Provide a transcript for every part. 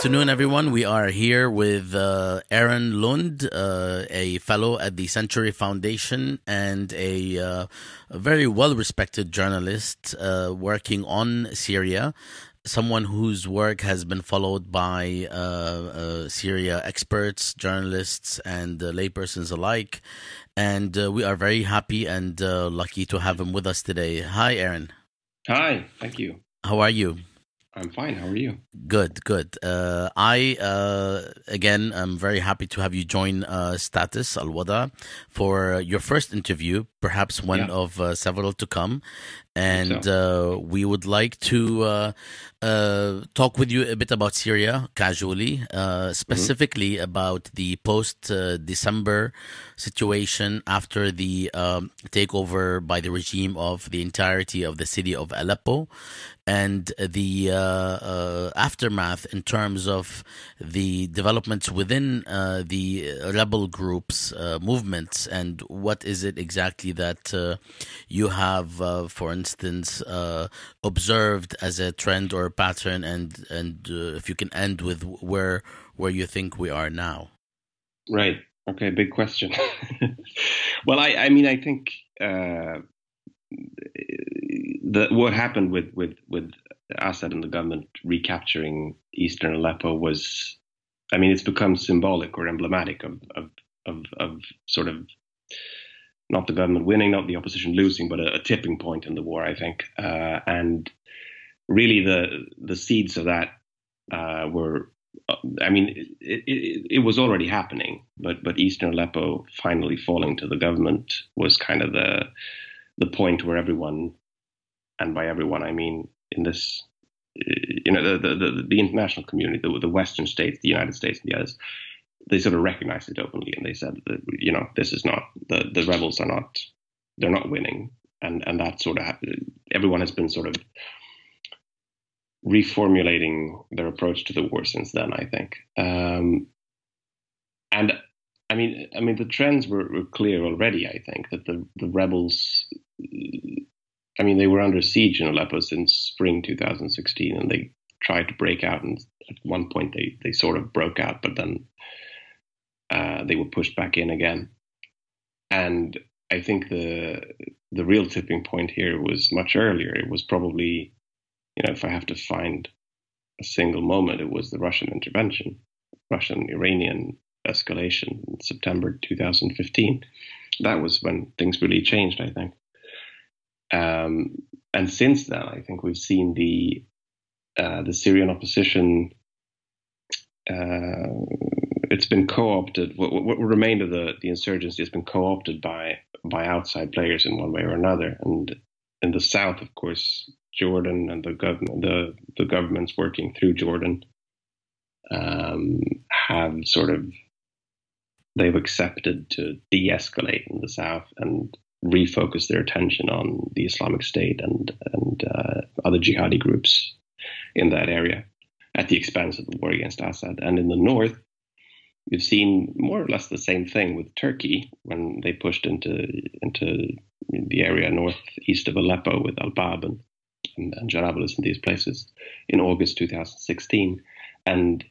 afternoon, everyone. We are here with uh, Aron Lund, uh, a fellow at the Century Foundation and a, uh, a very well respected journalist uh, working on Syria. Someone whose work has been followed by uh, uh, Syria experts, journalists, and laypersons alike. And we are very happy and lucky to have him with us today. Hi, Aaron. Hi, thank you. How are you? I'm fine. How are you? Good, good. Uh, I, uh, again, I'm very happy to have you join uh, Status Alwada for your first interview, perhaps one yeah. of uh, several to come and so. uh, we would like to uh, uh, talk with you a bit about Syria casually, uh, mm-hmm. specifically mm-hmm. about the post uh, December situation after the um, takeover by the regime of the entirety of the city of Aleppo and the uh, aftermath in terms of the developments within the rebel groups, movements, and what is it exactly that you have, for instance, uh, observed as a trend or a pattern, and and uh, if you can end with where where you think we are now? Right. Okay. Big question. well, I I mean I think uh, the what happened with with with Assad and the government recapturing eastern Aleppo was, I mean, it's become symbolic or emblematic of of of, of sort of not the government winning, not the opposition losing, but a, a tipping point in the war, I think. Uh, and really, the the seeds of that uh, were, uh, I mean, it, it, it, was already happening, but but Eastern Aleppo finally falling to the government was kind of the the point where everyone, and by everyone I mean in this, you know, the the the, the international community, the, the Western states, the United States, and the others they sort of recognized it openly and they said that you know this is not the the rebels are not they're not winning. And and that sort of everyone has been sort of reformulating their approach to the war since then i think. Um, and i mean i mean the trends were, were clear already i think that the the rebels i mean they were under siege in aleppo since spring 2016 and they tried to break out and at one point they they sort of broke out but then uh, they were pushed back in again. And I think the the real tipping point here was much earlier. It was probably, you know, if I have to find a single moment, it was the Russian intervention, Russian Iranian escalation in September 2015. That was when things really changed, I think. Um, and since then, I think we've seen the uh, the Syrian opposition uh, it's been co-opted. What, what, remained of the, the insurgency has been co-opted by by outside players in one way or another. And in the south, of course, Jordan and the government, the the governments working through Jordan, um, have sort of they've accepted to de-escalate in the south and refocus their attention on the Islamic State and and uh, other jihadi groups in that area at the expense of the war against Assad. And in the north, We've seen more or less the same thing with Turkey when they pushed into into the area northeast of Aleppo with Al Bab and, and, and Jarablus and these places in August 2016, and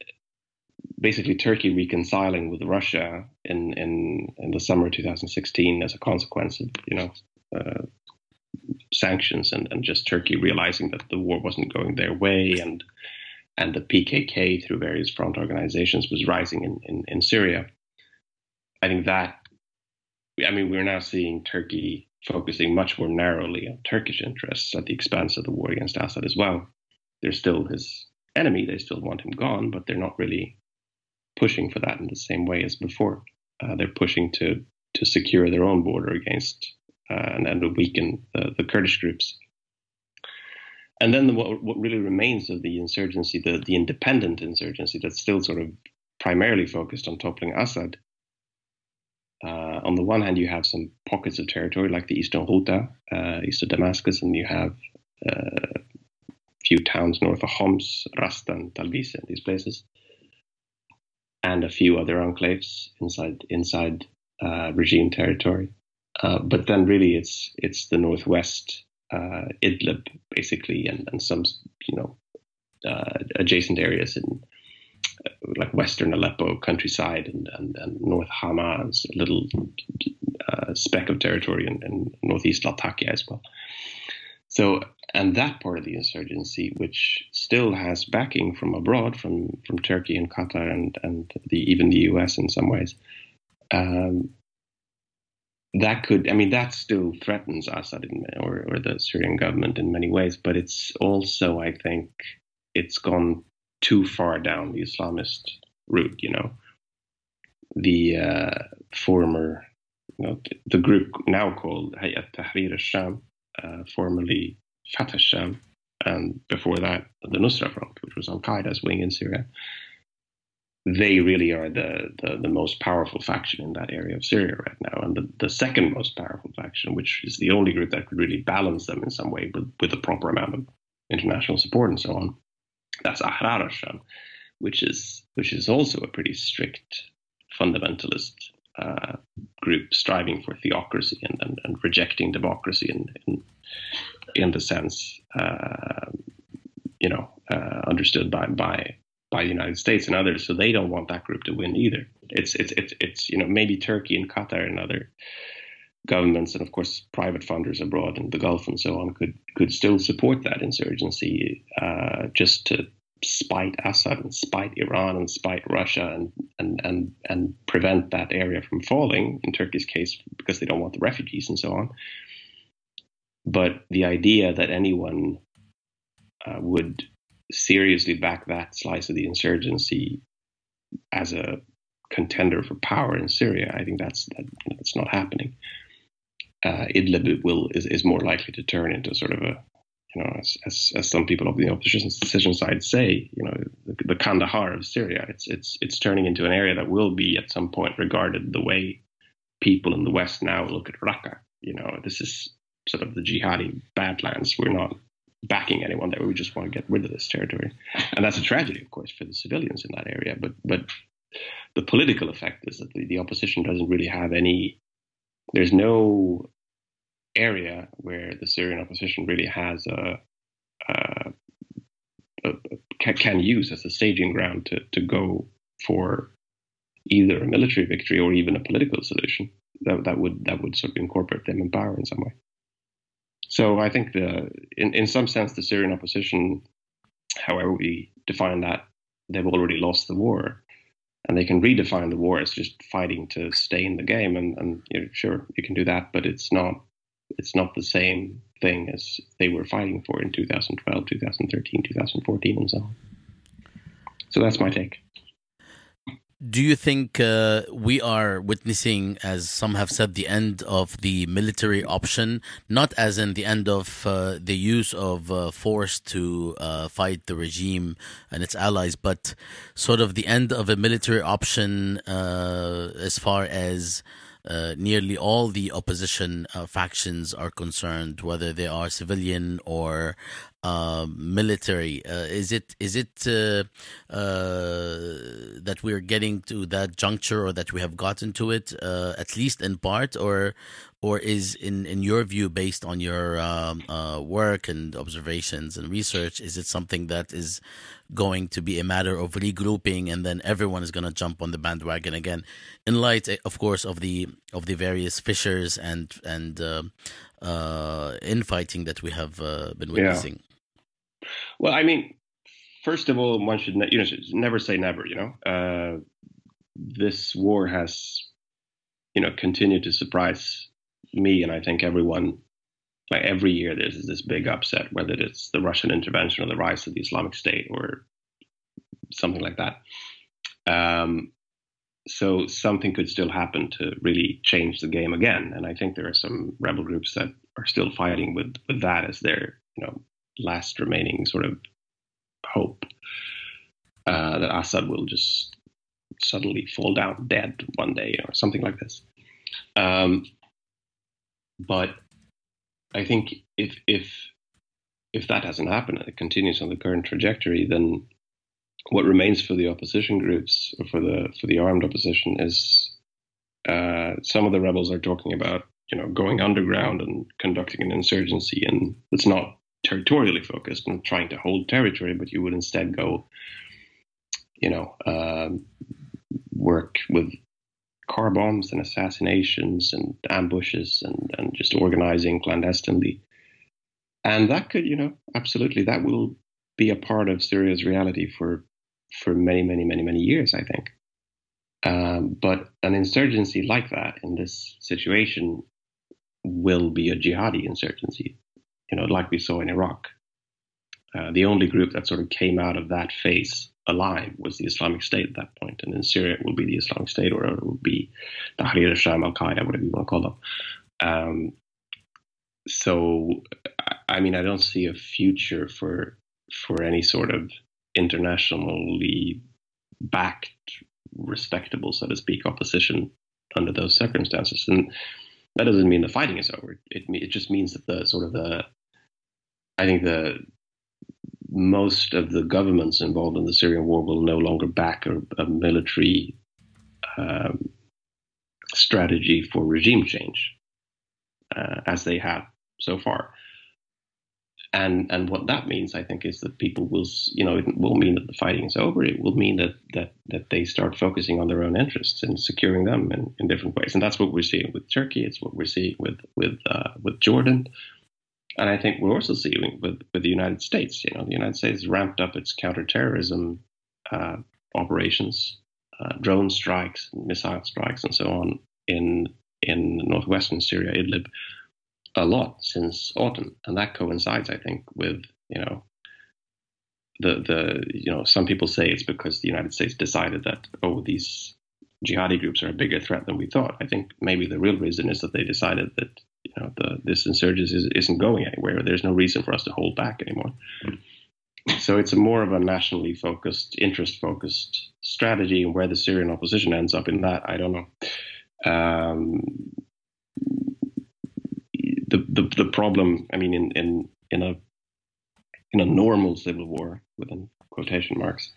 basically Turkey reconciling with Russia in in, in the summer 2016 as a consequence of you know uh, sanctions and, and just Turkey realizing that the war wasn't going their way and and the PKK through various front organizations was rising in, in, in Syria. I think that, I mean, we're now seeing Turkey focusing much more narrowly on Turkish interests at the expense of the war against Assad as well. They're still his enemy, they still want him gone, but they're not really pushing for that in the same way as before. Uh, they're pushing to to secure their own border against uh, and, and to weaken the, the Kurdish groups and then the, what, what really remains of the insurgency, the, the independent insurgency that's still sort of primarily focused on toppling Assad. Uh, on the one hand, you have some pockets of territory like the eastern Ghouta, uh, east of Damascus, and you have uh, a few towns north of Homs, Rastan, Talbis, and these places, and a few other enclaves inside inside uh, regime territory. Uh, but then, really, it's it's the northwest uh, Idlib, basically, and, and some you know uh, adjacent areas in like western Aleppo countryside and, and, and North Hama, a little uh, speck of territory in, in northeast Latakia as well. So, and that part of the insurgency, which still has backing from abroad, from from Turkey and Qatar and and the, even the U.S. in some ways, um, that could, I mean, that still threatens Assad in, or or the Syrian government in many ways. But it's also, I think, it's gone too far down the Islamist route. You know, the uh, former, you know, the group now called Hayat Tahrir al-Sham uh, formerly Fatah Sham, and before that the Nusra Front, which was Al Qaeda's wing in Syria. They really are the, the, the, most powerful faction in that area of Syria right now. And the, the second most powerful faction, which is the only group that could really balance them in some way with, with a proper amount of international support and so on, that's Ahrar al-Sham, which is, which is also a pretty strict fundamentalist uh, group striving for theocracy and, and, and rejecting democracy in, in, in the sense, uh, you know, uh, understood by, by, by the United States and others. So they don't want that group to win either. It's, it's, it's, it's you know, maybe Turkey and Qatar and other governments and of course private funders abroad in the Gulf and so on could, could still support that insurgency uh, just to spite Assad and spite Iran and spite Russia and, and, and, and prevent that area from falling, in Turkey's case, because they don't want the refugees and so on. But the idea that anyone uh, would seriously back that slice of the insurgency as a contender for power in Syria, I think that's that, that's not happening. Uh, Idlib will is, is more likely to turn into sort of a you know, as, as, as some people of the opposition decision side say, you know, the, the, Kandahar of Syria, it's it's it's turning into an area that will be at some point regarded the way people in the West now look at Raqqa. You know, this is sort of the jihadi badlands. We're not backing anyone there. We just want to get rid of this territory, and that's a tragedy, of course, for the civilians in that area. But but the political effect is that the, the opposition doesn't really have any. There's no area where the Syrian opposition really has a, a, a, a can use as a staging ground to, to go for either a military victory or even a political solution that, that would that would sort of incorporate them in power in some way. So I think the in, in some sense the Syrian opposition, however we define that, they've already lost the war. And they can redefine the war as just fighting to stay in the game, and, and you know, sure you can do that, but it's not it's not the same thing as they were fighting for in 2012, 2013, 2014, and so on. So that's my take. Do you think uh, we are witnessing, as some have said, the end of the military option, not as in the end of uh, the use of uh, force to uh, fight the regime and its allies, but sort of the end of a military option uh, as far as uh, nearly all the opposition uh, factions are concerned, whether they are civilian or uh, military. Uh, is it is it uh, that we're getting to that juncture, or that we have gotten to it, at least in part, or or is in in your view, based on your um, work and observations and research, is it something that is going to be a matter of regrouping and then everyone is going to jump on the bandwagon again in light of course of the of the various fissures and and uh, uh, infighting that we have uh, been witnessing. Well i mean first of all one should ne- you know never say never you know uh, this war has you know continued to surprise me and i think everyone like every year there's this big upset, whether it's the Russian intervention or the rise of the Islamic State or something like that. Um, so something could still happen to really change the game again. And I think there are some rebel groups that are still fighting with, with that as their you know last remaining sort of hope uh, that Assad will just suddenly fall down dead one day or something like this. Um, but I think if if if that doesn't happen and it continues on the current trajectory, then what remains for the opposition groups or for the for the armed opposition is uh, some of the rebels are talking about you know going underground and conducting an insurgency, and it's not territorially focused and trying to hold territory, but you would instead go you know, uh, work with car bombs and assassinations and ambushes and, and just organizing clandestinely. And that could, you know, absolutely, that will be a part of Syria's reality for for many, many, many, many years, I think. Um, but an insurgency like that in this situation will be a jihadi insurgency, you know, like we saw in Iraq. Uh, the only group that sort of came out of that phase alive was the Islamic State at that point. point, and in Syria it will be the Islamic State or it will be Tahrir al-Sham, Al-Qaeda, whatever you want to call them. Um, so, I mean, I don't see a future for for any sort of internationally backed, respectable, so to speak, opposition under those circumstances. And that doesn't mean the fighting is over. It it just means that the sort of the I think the most of the governments involved in the Syrian war will no longer back a, a military um, strategy for regime change, uh, as they have so far. And and what that means, I think, is that people will, you know, it will mean that the fighting is over. It will mean that that that they start focusing on their own interests and securing them in, in different ways. And that's what we're seeing with Turkey. It's what we're seeing with with uh, with Jordan. And I think we're also seeing with, with the United States. You know, the United States ramped up its counterterrorism uh, operations, uh, drone strikes, missile strikes, and so on in in northwestern Syria, Idlib, a lot since autumn, and that coincides, I think, with you know the the you know some people say it's because the United States decided that oh these jihadi groups are a bigger threat than we thought. I think maybe the real reason is that they decided that you know, the, this insurgency is, not going anywhere. There's no reason for us to hold back anymore. So it's a more of a nationally focused, interest focused strategy. And where the Syrian opposition ends up in that, I don't know. Um, the, the the problem, I mean, in in in a in a normal civil war, within quotation marks,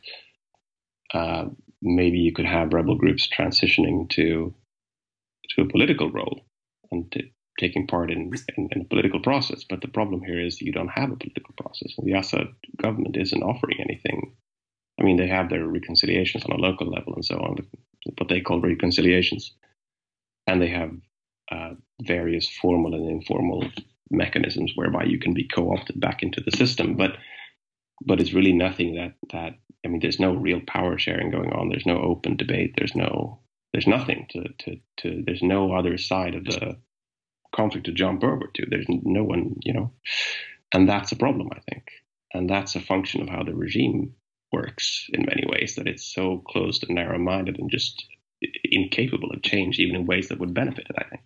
uh, maybe you could have rebel groups transitioning to to a political role and to, taking part in, in, in, a political process. But the problem here is you don't have a political process. The Assad government isn't offering anything. I mean, they have their reconciliations on a local level and so on, what they call reconciliations. And they have uh, various formal and informal mechanisms whereby you can be co-opted back into the system. But but it's really nothing that that I mean, there's no real power sharing going on. There's no open debate. There's no there's nothing to to to. There's no other side of the conflict to jump over to. There's no one, you know, and that's a problem, I think, and that's a function of how the regime works in many ways. That it's so closed and narrow-minded and just incapable of change, even in ways that would benefit it. I think.